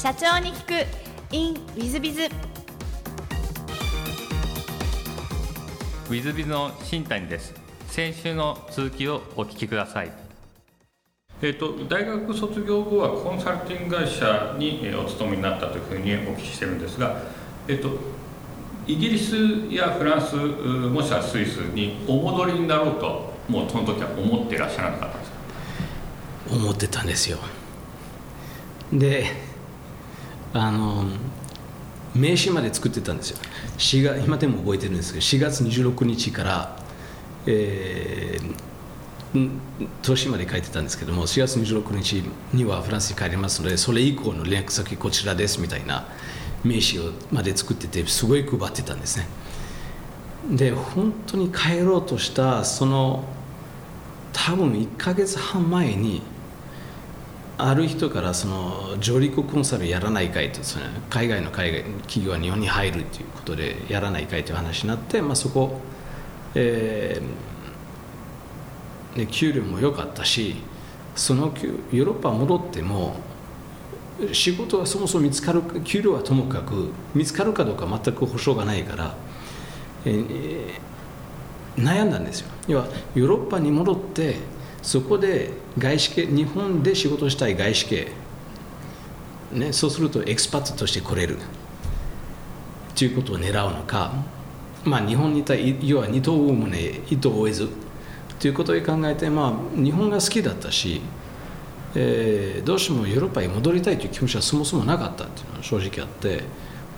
社長に聞く。In ウィズビズウィズビズの新谷です。先週の続きをお聞きください。えっ、と大学卒業後はコンサルティング会社にえーお勤めになったというふうにお聞きしてるんですがえっ、とイギリスやフランスうもしくはスイスにお戻りになろうともうその時は思っていらっしゃらなかったんですか？思ってたんですよ。であの名刺まで作ってたんですよ。月今でも覚えてるんですけど4月26日から、えー年まで書いてたんですけども4月26日にはフランスに帰りますのでそれ以降の連絡先こちらですみたいな名刺をまで作っててすごい配ってたんですね。で本当に帰ろうとしたその多分1ヶ月半前にある人からその上陸コンサルやらないかいとその海外の海外企業は日本に入るということでやらないかいという話になって、まあ、そこ、えーで給料も良かったしそのヨーロッパ戻っても仕事はそもそも見つかる給料はともかく見つかるかどうか全く保証がないから、えー悩んだんですよ。要はヨーロッパに戻ってそこで外資系日本で仕事したい外資系、ね、そうするとエクスパットとして来れる。ということを狙うのか、まあ、日本にいた要は二頭をもね糸を追えず。ということを考えて、まあ、日本が好きだったし、えーどうしてもヨーロッパに戻りたいという気持ちはそもそもなかったっていうのは正直あって。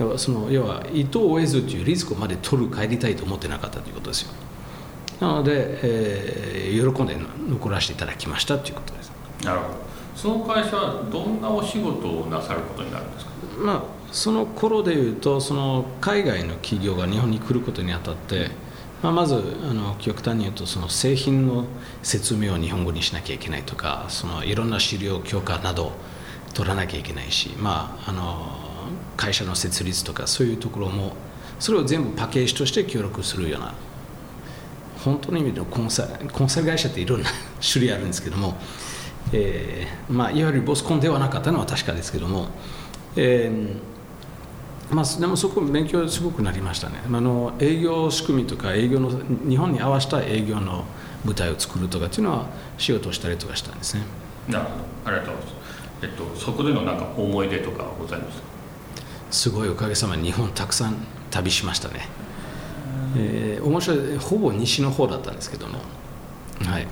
要はその要は糸を追えずというリスクまで取る帰りたいと思ってなかったということですよ。なので、えー喜んで残らせていただきましたということです。なるほど。その会社はどんなお仕事をなさることになるんですか？まあその頃でいうとその海外の企業が日本に来ることにあたって、まあ、まずあの極端に言うとその製品の説明を日本語にしなきゃいけないとかそのいろんな資料強化など取らなきゃいけないし、まあ、あの会社の設立とかそういうところもそれを全部パッケージとして協力するような本当の意味でのコンサルコンサル会社っていろんな種類あるんですけども、えーまあ、いわゆるボスコンではなかったのは確かですけども、えーまあ、でもそこ勉強すごくなりましたね。あの営業仕組みとか営業の日本に合わせた営業の舞台を作るとかっていうのは仕事をしたりとかしたんですね。なるほど。ありがとうございます。えっとそこでのなんか思い出とかはございますか？すごいおかげさまで日本たくさん旅しましたね、えー面白い。ほぼ西の方だったんですけども。はい。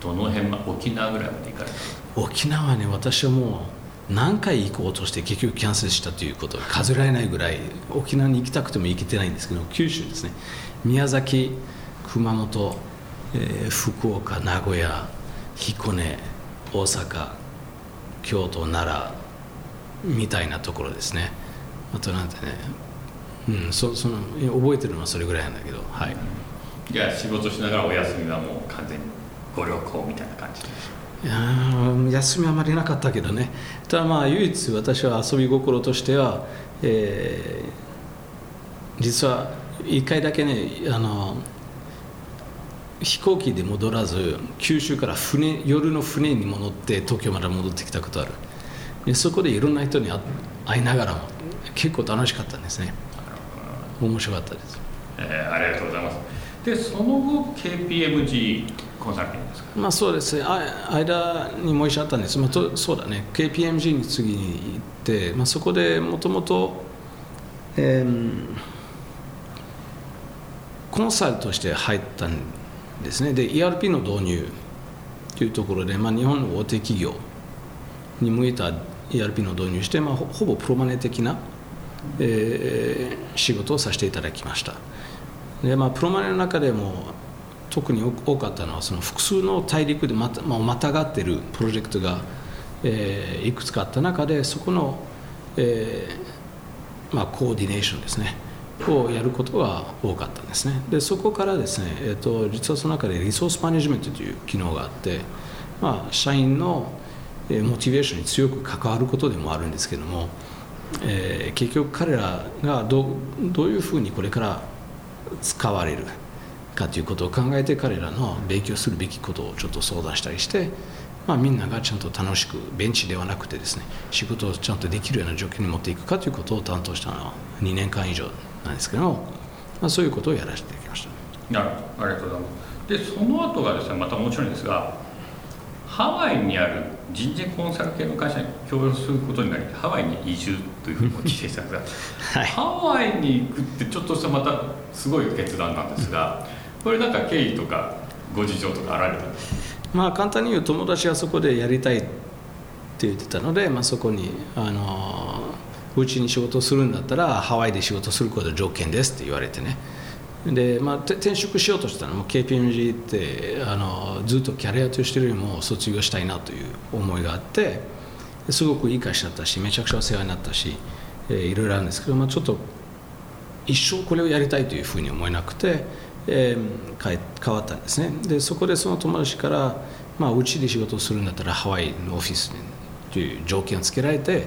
どの辺ま沖縄ぐらいまで行かれた沖縄ね私はもう何回行こうとして結局キャンセルしたということ数えられないぐらい沖縄に行きたくても行けてないんですけど九州ですね。宮崎熊本、えー福岡名古屋彦根大阪京都奈良みたいなところですね。あとなんてねうんそその覚えてるのはそれぐらいなんだけどはい。じゃあ仕事しながらお休みはもう完全にご旅行みたいな感じでいやー休みはあまりなかったけどね。ただまあ唯一私は遊び心としては、えー実は1回だけねあの飛行機で戻らず九州から船夜の船に戻って東京まで戻ってきたことある。でそこでいろんな人に会会いながらも結構楽しかったんですね面白かったです。えーありがとうございます。でその後 KPMG コンサルティングですか？まあそうですね。あ間にもう一緒あったんです、まあ、とそうだね。KPMG に次に行って、まあ、そこでもともとコンサルとして入ったんですね。で ERP の導入というところで、まあ、日本の大手企業に向いた ERP の導入して、まあ、ほほぼプロマネ的な、えー仕事をさせていただきました。で、まあ、プロマネの中でも特に多かったのはその複数の大陸でまた、まあ、またがってるプロジェクトが、えーいくつかあった中でそこの、えーまあ、コーディネーションですねをやることが多かったんですね。でそこからですね、えー、と実はその中でリソースマネジメントという機能があって、まあ、社員のモチベーションに強く関わることでもあるんですけども、えー結局彼らがどうどういうふうにこれから使われるかということを考えて彼らの勉強するべきことをちょっと相談したりしてまあ、みんながちゃんと楽しくベンチではなくてですね仕事をちゃんとできるような状況に持っていくかということを担当したのは2年間以上なんですけども、まあ、そういうことをやらせていきました。なるほど。ありがとうございますでその後がですねまた面白いんですがハワイにある人事コンサル系の会社に協力することになりハワイに移住というふうにお聞きしたんですが、はい、ハワイに行くってちょっとしたまたすごい決断なんですがこれなんか経緯とかご事情とかあられるんですかまあ簡単に言う友達はそこでやりたいって言ってたので、まあ、そこにあのうちに仕事するんだったらハワイで仕事すること条件ですって言われてね。で、まあ、転職しようとしたの。も KPMG ってあのずっとキャリアとしてるよりも卒業したいなという思いがあってすごくいい会社だったしめちゃくちゃお世話になったし、えー、いろいろあるんですけど、まあ、ちょっと一生これをやりたいというふうに思えなくてえー、変わったんですね。でそこでその友達から、まあ、うちで仕事をするんだったらハワイのオフィスにという条件をつけられて、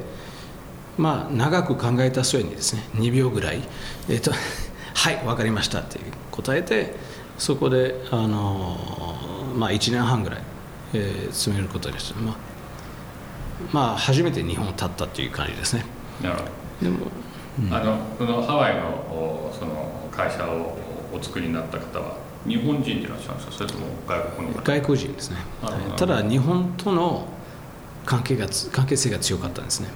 まあ、長く考えた末にですね2秒ぐらい「えーと、はい分かりました」って答えてそこで、あのまあ、1年半ぐらい、えー、詰めることにして、まあ、まあ初めて日本を立ったという感じですね。なるほど。でも、うん、あのそのハワイのその会社をお作りになった方は日本人でいらっしゃるんですか？それとも外国の方？外国人ですね。ただ日本との関係が関係性が強かったんですね。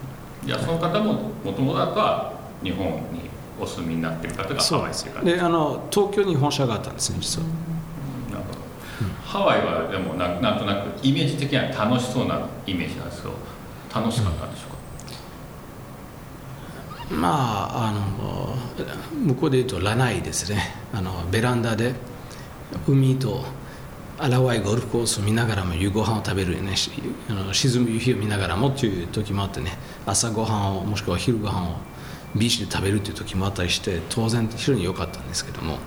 いやその方ももともとは日本にお住みになってる方がハワイってであの東京に本社があったんですね実は、なるほど、うん、ハワイはでもななんとなくイメージ的には楽しそうなイメージなんですけど楽しかったんでしょうか、まああの向こうで言うとラナイですね。あのベランダで海と荒いゴルフコースを見ながらも夕ご飯を食べるねあの沈む夕日を見ながらもっていう時もあってね。朝ごはんをもしくは昼ごはんをビーチで食べるっていう時もあったりして当然非常に良かったんですけども、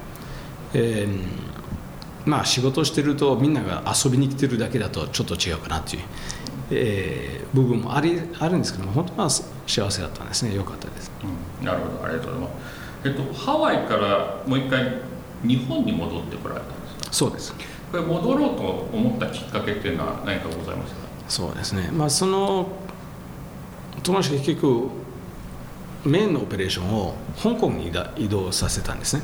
えー、まあ仕事してるとみんなが遊びに来てるだけだとちょっと違うかなっていう。えー、部分もありあるんですけども本当は幸せだったんですね。よかったです、うん、なるほど。ありがとうございます。えっとハワイからもう一回日本に戻ってこられたんですか？そうです。これ戻ろうと思ったきっかけっていうのは何かございますか？そうですね。まあその友達が結局メインのオペレーションを香港に移動させたんですね。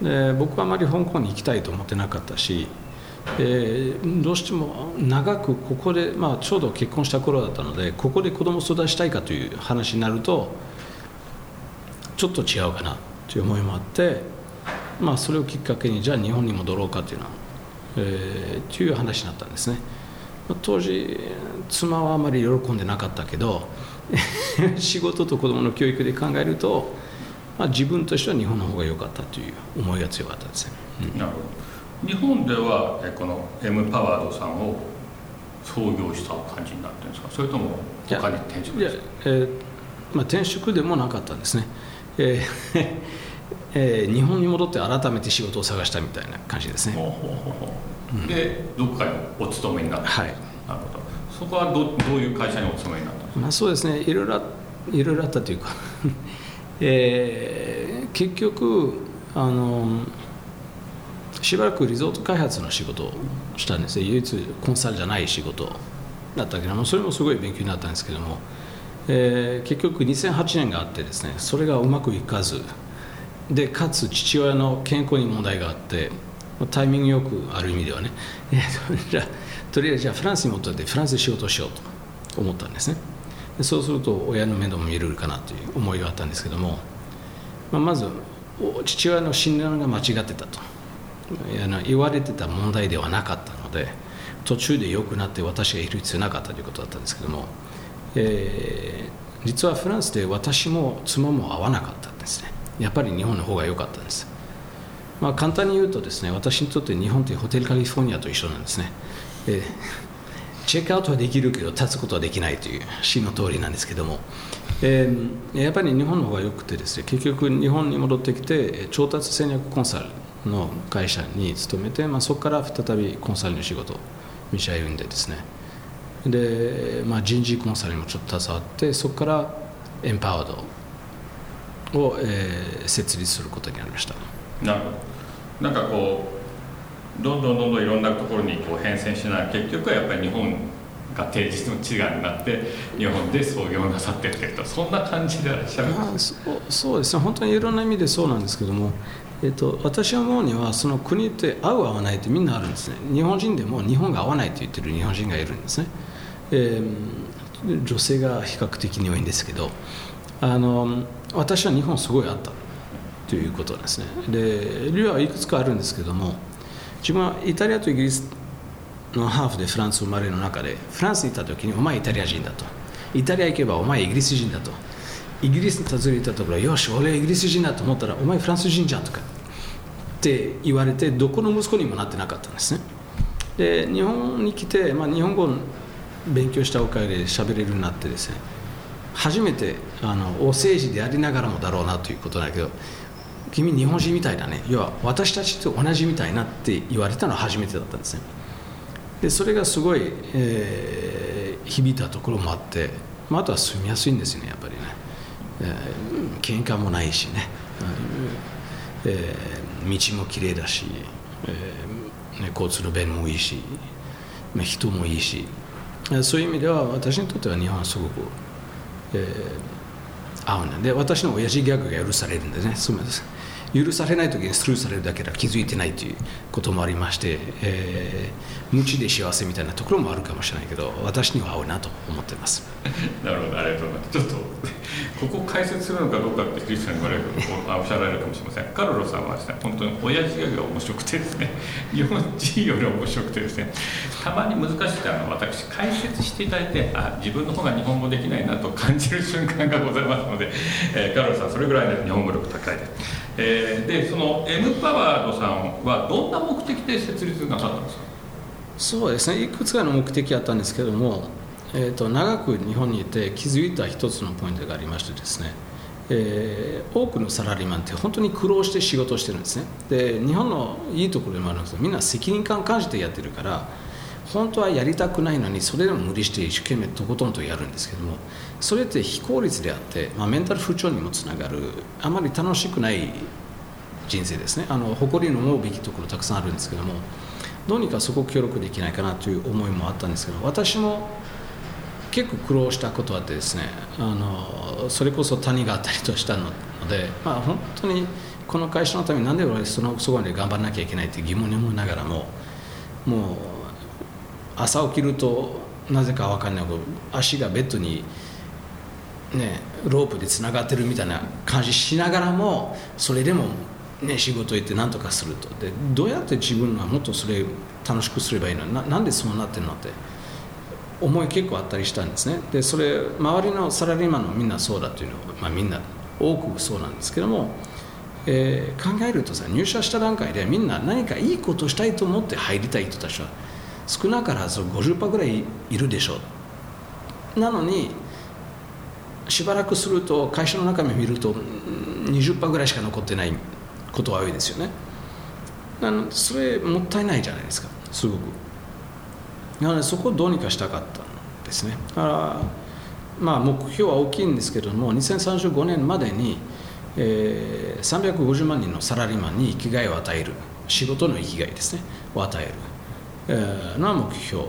で僕はあまり香港に行きたいと思ってなかったしえー、どうしても長くここで、まあ、ちょうど結婚した頃だったのでここで子供を育てたいかという話になるとちょっと違うかなという思いもあって、まあ、それをきっかけにじゃあ日本に戻ろうかというのは、えー、という話になったんですね。当時妻はあまり喜んでなかったけど 仕事と子供の教育で考えると、まあ、自分としては日本の方が良かったという思いが強かったですね、うん、なるほど。日本ではこの M パワードさんを創業した感じになってるんですか？それとも他に転職ですか？えー、まあ、転職でもなかったんですね、えー えー、日本に戻って改めて仕事を探したみたいな感じですね。でどこかにお勤めになった。はい。なるほど。そこはどどういう会社にお勤めになったんですか、まあ、そうですね。いろいろいろいろあったというか。えー、結局あのしばらくリゾート開発の仕事をしたんですね。唯一コンサルじゃない仕事だったけどもそれもすごい勉強になったんですけども、えー、結局2008年があってですねそれがうまくいかずでかつ父親の健康に問題があってタイミングよくある意味ではね、えー、じゃとりあえずじゃあフランスに戻ってフランスで仕事しようと思ったんですね。でそうすると親の面倒も見れるかなという思いがあったんですけども、まあ、まず父親の診断が間違ってたと。言われてた問題ではなかったので途中で良くなって私がいる必要なかったということだったんですけども、えー、実はフランスで私も妻も合わなかったんですね。やっぱり日本の方が良かったんです、まあ、簡単に言うとですね私にとって日本というホテルカリフォルニアと一緒なんですね、えー、チェックアウトはできるけど立つことはできないという詩の通りなんですけども、えー、やっぱり日本の方が良くてですね結局日本に戻ってきて調達戦略コンサルの会社に勤めて、まあ、そこから再びコンサルの仕事を道歩んでですね。で、まあ、人事コンサルにもちょっと携わってそこからエンパワードを、えー、設立することになりました。なるほど。なんかこどんどんどんどんいろんなところにこう変遷しながら結局はやっぱり日本が提示の違いになって日本で創業なさってってると。そんな感じでい？らっしゃるそうですね。本当にいろんな意味でそうなんですけども、えっと、私は思うにはその国って合う合わないってみんなあるんですね。日本人でも日本が合わないと言ってる日本人がいるんですね、えー、女性が比較的に多いんですけどあの私は日本すごいあったということですね。で理由はいくつかあるんですけども自分はイタリアとイギリスのハーフでフランス生まれの中でフランスに行った時にお前イタリア人だと。イタリア行けばお前イギリス人だと。イギリスに訪ねたところよし俺はイギリス人だと思ったらお前フランス人じゃんとかって言われてどこの息子にもなってなかったんですね。で日本に来て、まあ、日本語を勉強したおかげで喋れるようになってですね初めてあのお政治でありながらもだろうなということだけど君日本人みたいだね。要は私たちと同じみたいなって言われたのは初めてだったんですね。でそれがすごい、えー、響いたところもあって、まあ、あとは住みやすいんですよねやっぱり。ね、えー、喧嘩もないしね、えー、道もきれいだし、えーね、交通の便もいいし、まあ、人もいいし。そういう意味では私にとっては日本はすごく、えー、合うね。で私の親父ギャグが許されるんでね。すみません。許されない時にスルーされるだけでは気づいてないということもありまして、えー、無知で幸せみたいなところもあるかもしれないけど私には合うなと思ってます。なるほどありがとうございます。ちょっと ここ解説するのかどうかってクリスチャンに言われるおっしゃられるかもしれません。カルロさんはですね本当に親父ギャグが面白くてですね 日本人より面白くてですね。たまに難しくてあの私解説していただいてあ自分の方が日本語できないなと感じる瞬間がございますので、えー、カルロさんそれぐらいで日本語力高いです、えー、でその M パワードさんはどんな目的で設立なさったんですか？そうですね。いくつかの目的あったんですけどもえーと、長く日本にいて気づいた一つのポイントがありましてですね、えー、多くのサラリーマンって本当に苦労して仕事してるんですね。で日本のいいところでもあるんですけどみんな責任感感じてやってるから本当はやりたくないのにそれでも無理して一生懸命とことんとやるんですけどもそれって非効率であって、まあ、メンタル不調にもつながるあまり楽しくない人生ですね。あの誇りの思うべきところたくさんあるんですけどもどうにかそこを協力できないかなという思いもあったんですけど私も結構苦労したことあってですねあのそれこそ谷があったりとしたので、まあ、本当にこの会社のためになんで俺そのそこまで頑張らなきゃいけないって疑問に思いながらももう朝起きるとなぜか分かんないけど足がベッドにねロープでつながってるみたいな感じしながらもそれでもね、仕事行って何とかすると。でどうやって自分がもっとそれ楽しくすればいいの？ななんでそうなってるのって思い結構あったりしたんですね。でそれ周りのサラリーマンのみんなそうだというのは、まあ、みんな多くそうなんですけども、えー、考えるとさ入社した段階でみんな何かいいことしたいと思って入りたい人たちは少なからず50%ぐらいいるでしょう。なのにしばらくすると会社の中身見ると20%ぐらいしか残ってないことは多いですよね。なのそれもったいないじゃないですか。すごく。なのでそこをどうにかしたかったんですね。だからまあ目標は大きいんですけれども2035年までに、えー、350万人のサラリーマンに生きがいを与える。仕事の生きがいですね。を与える、えー、のは目標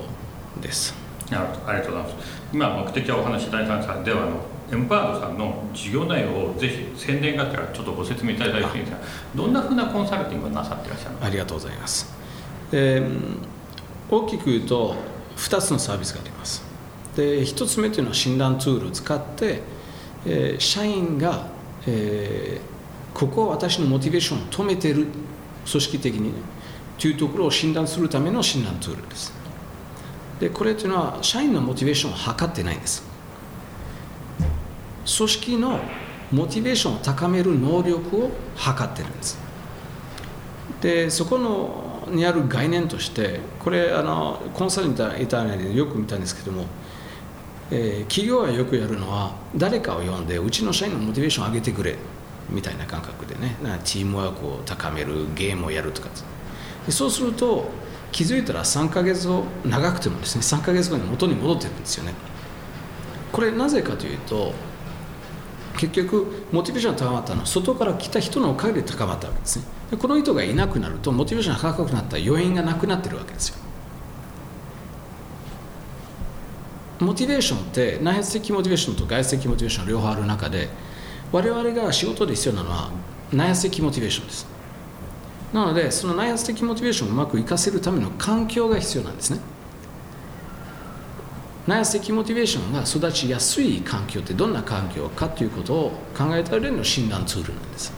です。なるほど。ありがとうございます。今目的はお話しいただいたんですがではあのエムパードさんの事業内容をぜひ宣伝がてらちょっとご説明いただいていいですか？どんなふうなコンサルティングをなさっていらっしゃるのかありがとうございます、えー大きく言うと2つのサービスがあります。で1つ目というのは診断ツールを使って、えー、社員が、えー、ここは私のモチベーションを止めてる組織的にねというところを診断するための診断ツールです。でこれというのは社員のモチベーションを測ってないんです。組織のモチベーションを高める能力を測ってるんです。でそこのにある概念としてこれあのコンサルにいたいたでよく見たんですけども、えー、企業がよくやるのは誰かを呼んでうちの社員のモチベーションを上げてくれみたいな感覚でね。チームワークを高めるゲームをやるとかそうすると気づいたら3ヶ月を長くてもですね3ヶ月後に元に戻ってるんですよね。これなぜかというと結局モチベーションが高まったのは外から来た人のおかげで高まったわけですね。でこの人がいなくなるとモチベーションが高くなった要因がなくなってるわけですよ。モチベーションって内発的モチベーションと外発的モチベーション両方ある中で我々が仕事で必要なのは内発的モチベーションです。なのでその内発的モチベーションをうまく活かせるための環境が必要なんですね。内発的モチベーションが育ちやすい環境ってどんな環境かということを考えた上での診断ツールなんです。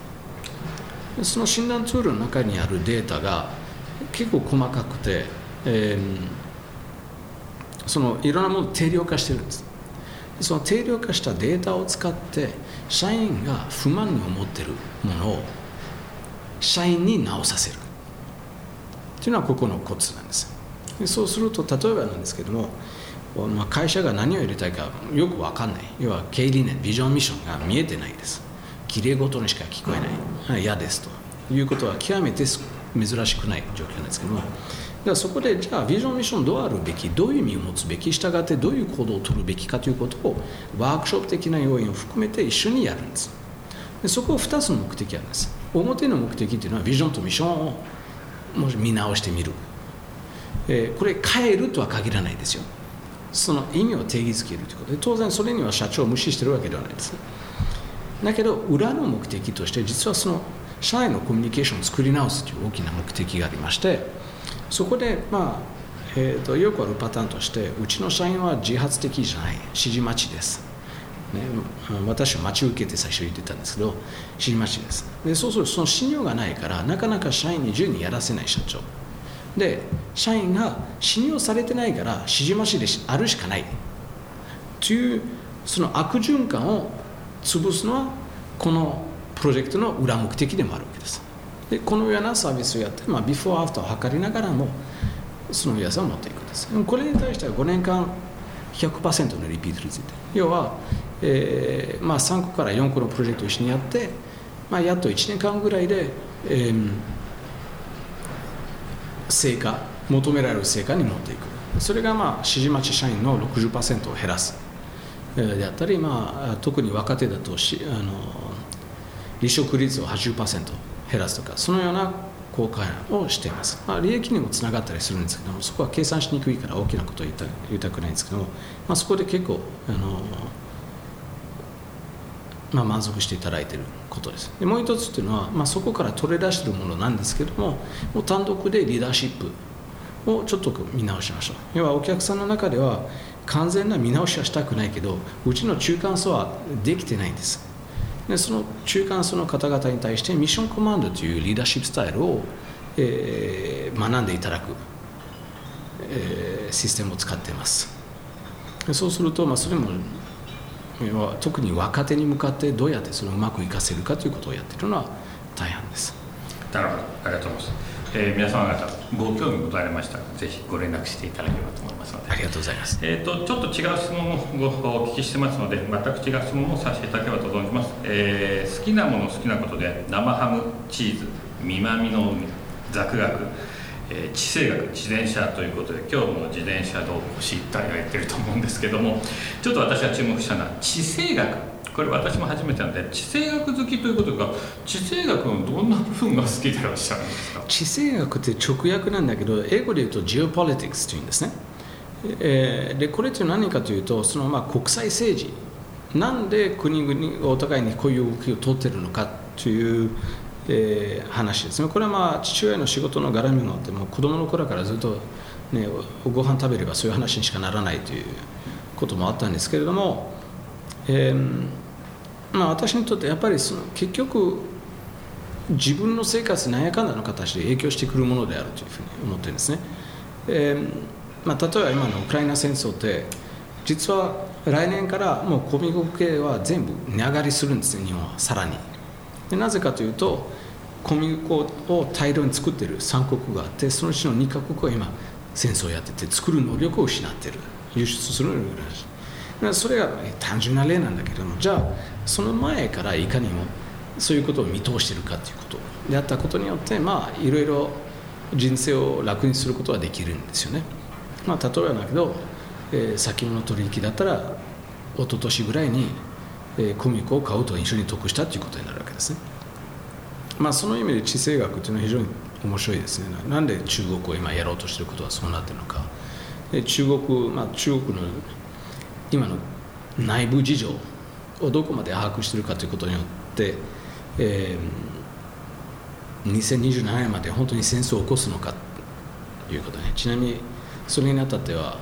その診断ツールの中にあるデータが結構細かくて、えー、そのいろんなものを定量化してるんです。その定量化したデータを使って社員が不満に思ってるものを社員に直させる。というのはここのコツなんです。でそうすると例えばなんですけどもまあ、会社が何を入れたいかよく分かんない。要は経営理念ビジョンミッションが見えてないです。きれいごとにしか聞こえない。嫌ですと。いうことは極めて珍しくない状況なんですけども。ではそこでじゃあビジョンミッションどうあるべきどういう意味を持つべき従ってどういう行動を取るべきかということをワークショップ的な要因を含めて一緒にやるんです。でそこを2つの目的あるんです表の目的というのはビジョンとミッションをもし見直してみる、えー、これ変えるとは限らないですよ。その意味を定義づけるということで当然それには社長を無視してるわけではないですだけど裏の目的として実はその社員のコミュニケーションを作り直すという大きな目的がありましてそこでまあえーと、よくあるパターンとしてうちの社員は自発的じゃない指示待ちです、ね、私は待ち受けて最初言ってたんですけど指示待ちです。でそうするとその信用がないからなかなか社員に自由にやらせない社長。で社員が信用されてないから指示待ちであるしかない。というその悪循環を潰すのはこのプロジェクトの裏目的でもあるわけです。でこのようなサービスをやって、まあ、ビフォーアフターを測りながらもその安さを持っていくんです。これに対しては5年間100%のリピート率で要は、えーまあ、3個から4個のプロジェクトを一緒にやって、まあ、やっと1年間ぐらいで、えー、成果求められる成果に持っていく。それがまあ指示待ち社員の60%を減らす。であったり、まあ、特に若手だとしあの離職率を80%減らすとかそのような効果をしています、まあ、利益にもつながったりするんですけどもそこは計算しにくいから大きなことを言いた言いたくないんですけども、まあ、そこで結構あの、まあ、満足していただいていることです。でもう一つっていうのは、まあ、そこから取り出しているものなんですけどももう単独でリーダーシップをちょっと見直しましょう。要はお客さんの中では完全な見直しはしたくないけどうちの中間層はできてないんです。でその中間層の方々に対してミッションコマンドというリーダーシップスタイルを、えー、学んでいただく、えー、システムを使っています。そうすると、まあ、それも特に若手に向かってどうやってそれをうまく活かせるかということをやっているのは大半です。なるほど。ありがとうございます。えー、皆様方ご興味ございましたらぜひご連絡していただければと思いますので。ありがとうございます、えーと、ちょっと違う質問もごお聞きしてますので全く違う質問もさせていただければと存じます、えー、好きなもの好きなことで生ハムチーズ見まみの海雑学えー、地政学自転車ということで今日も自転車道具を知ったりが言ってると思うんですけどもちょっと私は注目したのは地政学。これ私も初めてなんで地政学好きということが地政学のどんな部分が好きでいらっしゃるんですか？地政学って直訳なんだけど英語で言うとジオポリティクスというんですね、えー、でこれって何かというとそのまあ国際政治。なんで国々お互いにこういう動きを取ってるのかという、えー、話ですね。これはまあ父親の仕事の絡みがあってもう子供の頃からずっと、ね、ご飯食べればそういう話にしかならないということもあったんですけれども、えーまあ、私にとってやっぱりその結局自分の生活何やかんだの形で影響してくるものであるというふうに思ってるんですね、えーまあ、例えば今のウクライナ戦争って実は来年からもう小麦粉系は全部値上がりするんですね日本は。さらに。でなぜかというと小麦粉を大量に作っている3国があってそのうちの2カ国は今戦争をやってて作る能力を失ってる。輸出する能力を失ってそれが単純な例なんだけどもじゃあその前からいかにもそういうことを見通しているかということ。であったことによってまあいろいろ人生を楽にすることはできるんですよね。まあ、例えばだけど、えー、先物取引だったら一昨年ぐらいに、えー、小麦粉を買うと一緒に得したということになるわけですね。まあ、その意味で地政学というのは非常に面白いですね。なんで中国を今やろうとしていることはそうなっているのか。で中国、まあ、中国の今の内部事情をどこまで把握しているかということによって、えー、2027年まで本当に戦争を起こすのかということね。ちなみにそれにあたっては、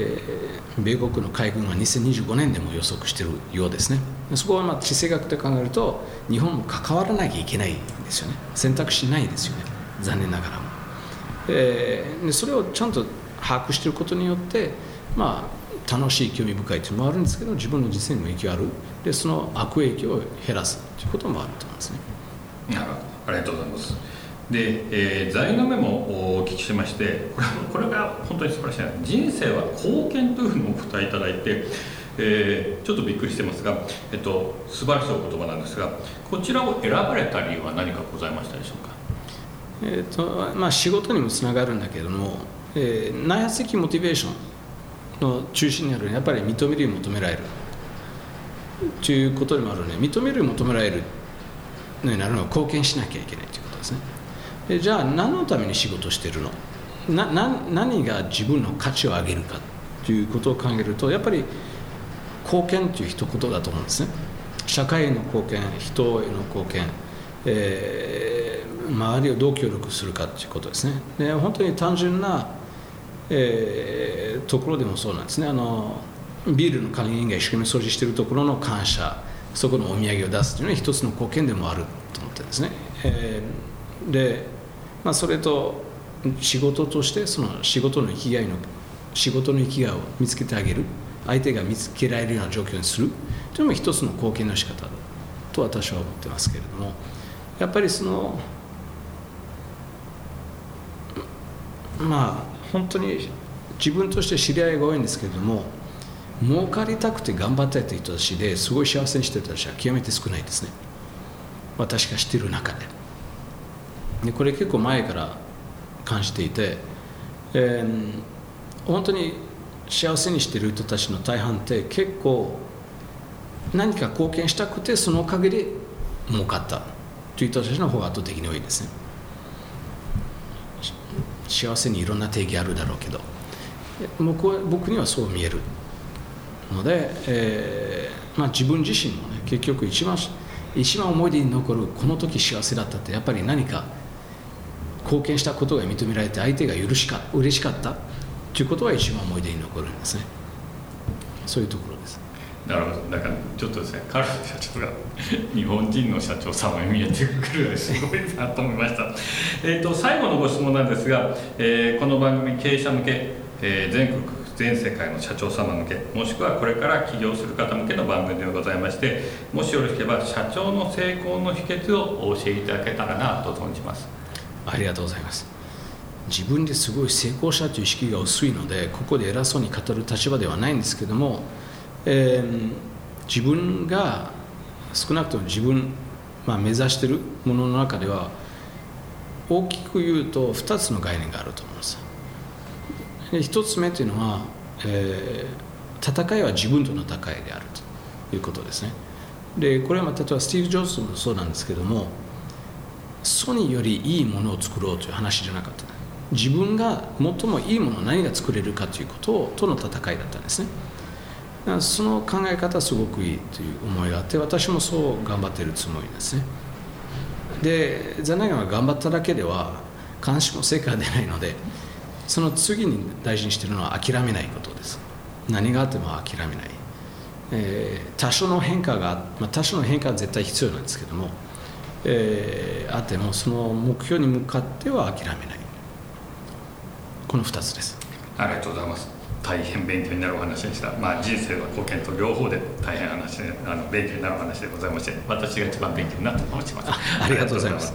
えー、米国の海軍は2025年でも予測しているようですね。そこはまあ地政学で考えると日本も関わらなきゃいけないんですよね。選択肢ないですよね。残念ながらも、えー、でそれをちゃんと把握していることによってまあ楽しい興味深いというのもあるんですけど自分の人生にも影響ある。でその悪影響を減らすということもあると思いますね。なるほどありがとうございます。で、えー、座右の銘もお聞きしましてこれこれが本当に素晴らしい人生は貢献というふうにお答えいただいて、えー、ちょっとびっくりしてますが、えっと、素晴らしいお言葉なんですがこちらを選ばれた理由は何かございましたでしょうか？えーとまあ、仕事にもつながるんだけども、えー、内発的モチベーションの中心にあるやっぱり認めるよ求められる。ということでもあるので認めるよ求められるのになるのは貢献しなきゃいけないということですね。でじゃあ何のために仕事してるの？なな何が自分の価値を上げるかということを考えるとやっぱり貢献という一言だと思うんですね。社会への貢献人への貢献、えー、周りをどう協力するかということですね。で本当に単純なえー、ところでもそうなんですね。あのビールの管理人が一生懸命掃除しているところの感謝そこのお土産を出すというのは一つの貢献でもあると思ってるんですね、えー、で、まあ、それと仕事としてその仕事の生きがいの仕事の生きがいを見つけてあげる。相手が見つけられるような状況にする。というのも一つの貢献の仕方だと私は思ってますけれども。やっぱりそのまあ本当に自分として知り合いが多いんですけれども儲かりたくて頑張ってた人たちですごい幸せにしてた人は極めて少ないですね。私が知っている中で。でこれ結構前から感じていて、えー、本当に幸せにしている人たちの大半って結構何か貢献したくてそのおかげで儲かったという人たちの方が圧倒的に多いですね。幸せにいろんな定義あるだろうけど。僕は僕にはそう見えるので、えーまあ、自分自身もね結局一番一番思い出に残るこの時幸せだったってやっぱり何か貢献したことが認められて相手が許しか嬉しかったということが一番思い出に残るんですね。そういうところです。なるほど。だからちょっとですねカル社長が日本人の社長様に見えてくるすごいなと思いました。えと最後のご質問なんですが、えー、この番組経営者向け、えー、全国全世界の社長様向けもしくはこれから起業する方向けの番組でございましてもしよろしければ社長の成功の秘訣をお教えいただけたらなと存じます。ありがとうございます。自分ですごい成功者という意識が薄いのでここで偉そうに語る立場ではないんですけどもえー、自分が少なくとも自分、まあ、目指しているものの中では大きく言うと2つの概念があると思います。で1つ目というのは、えー、戦いは自分との戦いであるということですね。でこれはまあ例えばスティーブ・ジョブズもそうなんですけどもソニーよりいいものを作ろうという話じゃなかった。自分が最もいいものを何が作れるかということとの戦いだったんですね。その考え方はすごくいいという思いがあって私もそう頑張ってるつもりですね。で残念ながら頑張っただけでは監視も成果が出ないのでその次に大事にしてるのは諦めないことです。何があっても諦めない、えー、多少の変化が、まあ、多少の変化は絶対必要なんですけども、えー、あってもその目標に向かっては諦めない。この2つです。ありがとうございます。大変勉強になるお話でした、まあ、人生は貢献と両方で大変話であの勉強になるお話でございまして私が一番勉強になったと思います。ありがとうございます。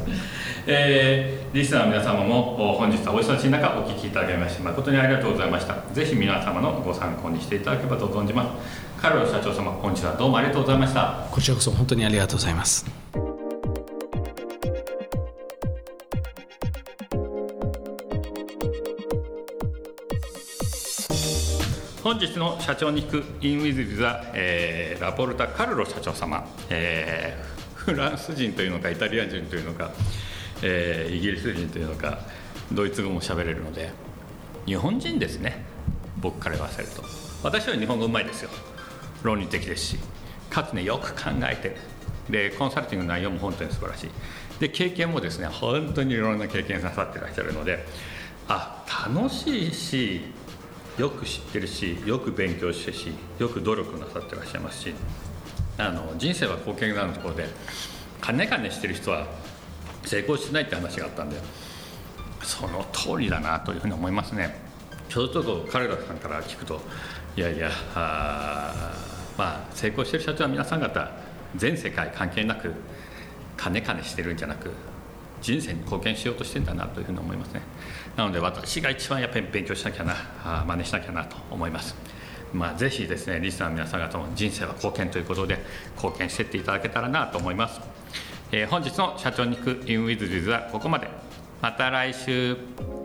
えー、リスナーの皆様も本日はお忙しい中お聞きいただきまして誠にありがとうございました。ぜひ皆様のご参考にしていただければと存じます。カルロ社長様本日はどうもありがとうございました。こちらこそ本当にありがとうございます本日の社長に聞く In with the、えー、ラポルタ・カルロ社長様、えー、フランス人というのかイタリア人というのか、えー、イギリス人というのかドイツ語も喋れるので日本人ですね僕から言わせると。私は日本語うまいですよ。論理的ですしかつねよく考えてでコンサルティングの内容も本当に素晴らしい。で経験もですね本当にいろんな経験なさってらっしゃるのであ楽しいしよく知ってるしよく勉強してしよく努力なさってらっしゃいますしあの人生は貢献があるところで金金してる人は成功してないって話があったんでその通りだなというふうに思いますね。ちょっと彼らさんから聞くといやいやまあ成功してる社長は皆さん方全世界関係なく金金してるんじゃなく人生に貢献しようとしてんだなというふうに思いますねなので私が一番やっぱり勉強しなきゃなあ真似しなきゃなと思います。まあ、ぜひですねリスナーの皆さん方も人生は貢献ということで貢献していっていただけたらなと思います、えー、本日の社長に行く in with z はここまで。また来週。